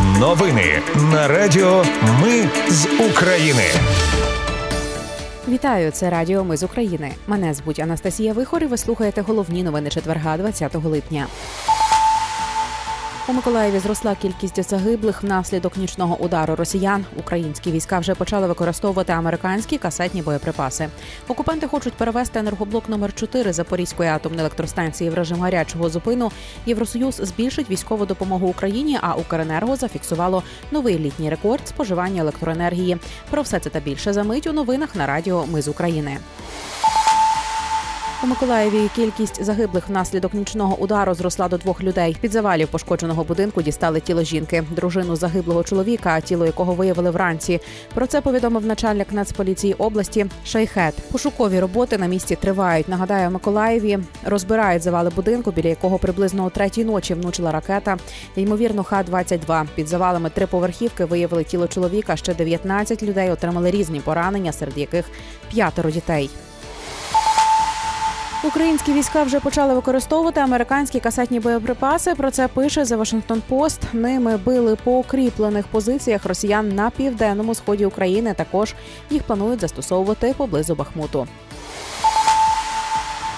Новини на Радіо Ми з України. Вітаю, це Радіо Ми з України. Мене звуть Анастасія Вихор і Ви слухаєте головні новини четверга, 20 липня. У Миколаєві зросла кількість загиблих внаслідок нічного удару росіян. Українські війська вже почали використовувати американські касетні боєприпаси. Окупанти хочуть перевести енергоблок номер 4 Запорізької атомної електростанції в режим гарячого зупину. Євросоюз збільшить військову допомогу Україні. А Укренерго зафіксувало новий літній рекорд споживання електроенергії. Про все це та більше за мить у новинах на радіо Ми з України. У Миколаєві кількість загиблих внаслідок нічного удару зросла до двох людей. Під завалів пошкодженого будинку дістали тіло жінки, дружину загиблого чоловіка, тіло якого виявили вранці. Про це повідомив начальник Нацполіції області Шейхет. Пошукові роботи на місці тривають. Нагадаю, Миколаєві розбирають завали будинку, біля якого приблизно о третій ночі внучила ракета. Ймовірно, Х-22. Під завалами три поверхівки виявили тіло чоловіка. Ще 19 людей отримали різні поранення, серед яких п'ятеро дітей. Українські війська вже почали використовувати американські касетні боєприпаси. Про це пише The Washington Post. Ними били по укріплених позиціях росіян на південному сході України. Також їх планують застосовувати поблизу Бахмуту.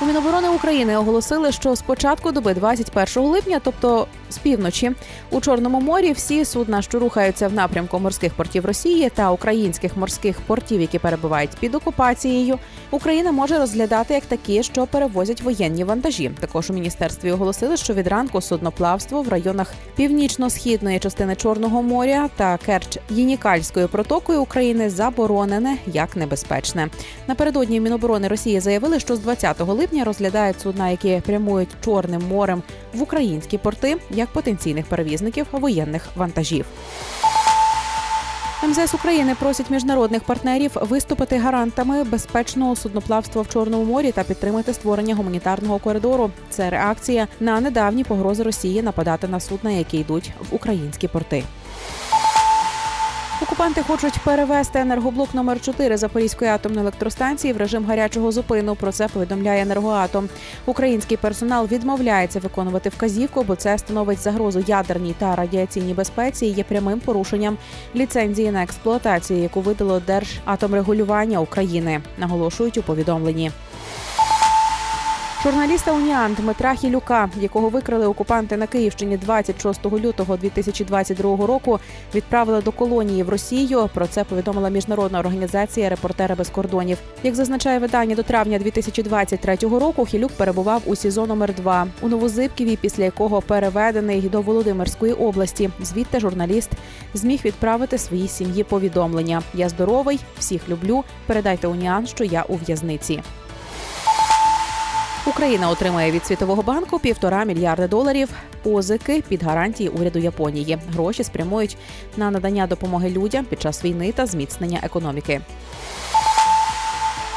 У Міноборони України оголосили, що з початку доби 21 липня, тобто з півночі, у Чорному морі всі судна, що рухаються в напрямку морських портів Росії та українських морських портів, які перебувають під окупацією, Україна може розглядати як такі, що перевозять воєнні вантажі. Також у міністерстві оголосили, що від ранку судноплавство в районах північно-східної частини Чорного моря та керч єнікальською протокою України заборонене як небезпечне. Напередодні Міноборони Росії заявили, що з 20 липня розглядають судна, які прямують Чорним морем в українські порти, як потенційних перевізників воєнних вантажів. МЗС України просить міжнародних партнерів виступити гарантами безпечного судноплавства в Чорному морі та підтримати створення гуманітарного коридору. Це реакція на недавні погрози Росії нападати на судна, які йдуть в українські порти. Окупанти хочуть перевести енергоблок номер 4 Запорізької атомної електростанції в режим гарячого зупину. Про це повідомляє енергоатом. Український персонал відмовляється виконувати вказівку, бо це становить загрозу ядерній та радіаційній безпеці. і Є прямим порушенням ліцензії на експлуатацію, яку видало Держатомрегулювання України. Наголошують у повідомленні. Журналіста Уніан Дмитра Хілюка, якого викрили окупанти на Київщині 26 лютого 2022 року, відправили до колонії в Росію. Про це повідомила міжнародна організація Репортери без кордонів. Як зазначає видання до травня 2023 року, Хілюк перебував у СІЗО номер 2 у Новозибківі, після якого переведений до Володимирської області. Звідти журналіст зміг відправити своїй сім'ї повідомлення: Я здоровий, всіх люблю. Передайте Уніан, що я у в'язниці. Україна отримає від світового банку півтора мільярда доларів позики під гарантії уряду Японії. Гроші спрямують на надання допомоги людям під час війни та зміцнення економіки.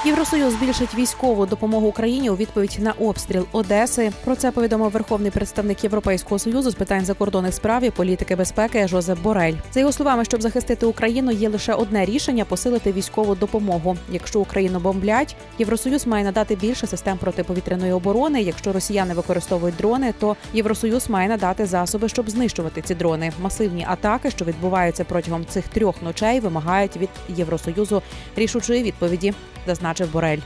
Євросоюз збільшить військову допомогу Україні у відповідь на обстріл Одеси. Про це повідомив верховний представник Європейського союзу з питань закордонних справ і політики безпеки Жозеп Борель. За його словами, щоб захистити Україну, є лише одне рішення посилити військову допомогу. Якщо Україну бомблять, євросоюз має надати більше систем протиповітряної оборони. Якщо росіяни використовують дрони, то євросоюз має надати засоби, щоб знищувати ці дрони. Масивні атаки, що відбуваються протягом цих трьох ночей, вимагають від євросоюзу рішучої відповіді зазначив Борель.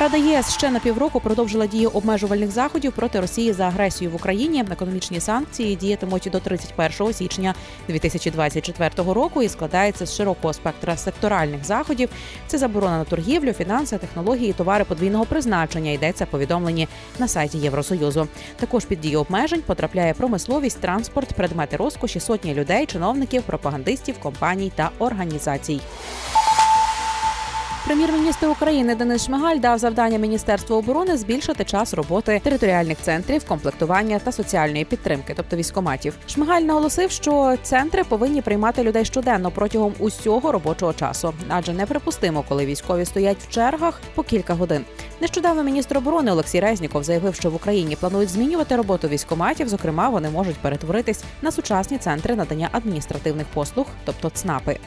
Рада єС ще на півроку продовжила дію обмежувальних заходів проти Росії за агресію в Україні. Економічні санкції діятимуть до 31 січня 2024 року і складаються з широкого спектра секторальних заходів. Це заборона на торгівлю, фінанси, технології, товари подвійного призначення. Йдеться повідомлені на сайті Євросоюзу. Також під дію обмежень потрапляє промисловість, транспорт, предмети розкоші, сотні людей, чиновників, пропагандистів, компаній та організацій. Прем'єр-міністр України Денис Шмигаль дав завдання Міністерству оборони збільшити час роботи територіальних центрів комплектування та соціальної підтримки, тобто військоматів. Шмигаль наголосив, що центри повинні приймати людей щоденно протягом усього робочого часу, адже неприпустимо, коли військові стоять в чергах по кілька годин. Нещодавно міністр оборони Олексій Резніков заявив, що в Україні планують змінювати роботу військоматів. Зокрема, вони можуть перетворитись на сучасні центри надання адміністративних послуг, тобто ЦНАПи.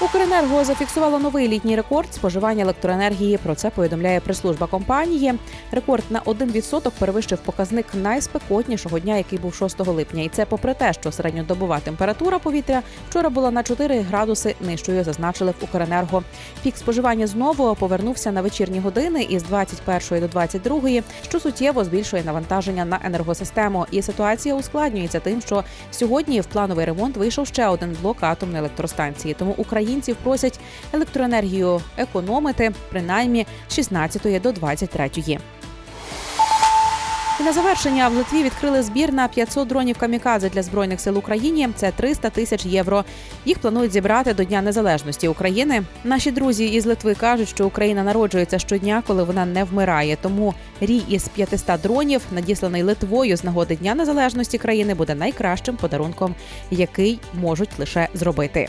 Укренерго зафіксувало новий літній рекорд споживання електроенергії. Про це повідомляє прес-служба компанії. Рекорд на 1% перевищив показник найспекотнішого дня, який був 6 липня. І це попри те, що середньодобова температура повітря вчора була на 4 градуси нижчою, зазначили в Укренерго. Пік споживання знову повернувся на вечірні години із 21 до 22, що суттєво збільшує навантаження на енергосистему. І ситуація ускладнюється тим, що сьогодні в плановий ремонт вийшов ще один блок атомної електростанції. Тому українців просять електроенергію економити принаймні з 16 до 23. І на завершення в Литві відкрили збір на 500 дронів камікадзе для збройних сил України. Це 300 тисяч євро. Їх планують зібрати до Дня Незалежності України. Наші друзі із Литви кажуть, що Україна народжується щодня, коли вона не вмирає. Тому рій із 500 дронів, надісланий Литвою з нагоди Дня Незалежності країни, буде найкращим подарунком, який можуть лише зробити.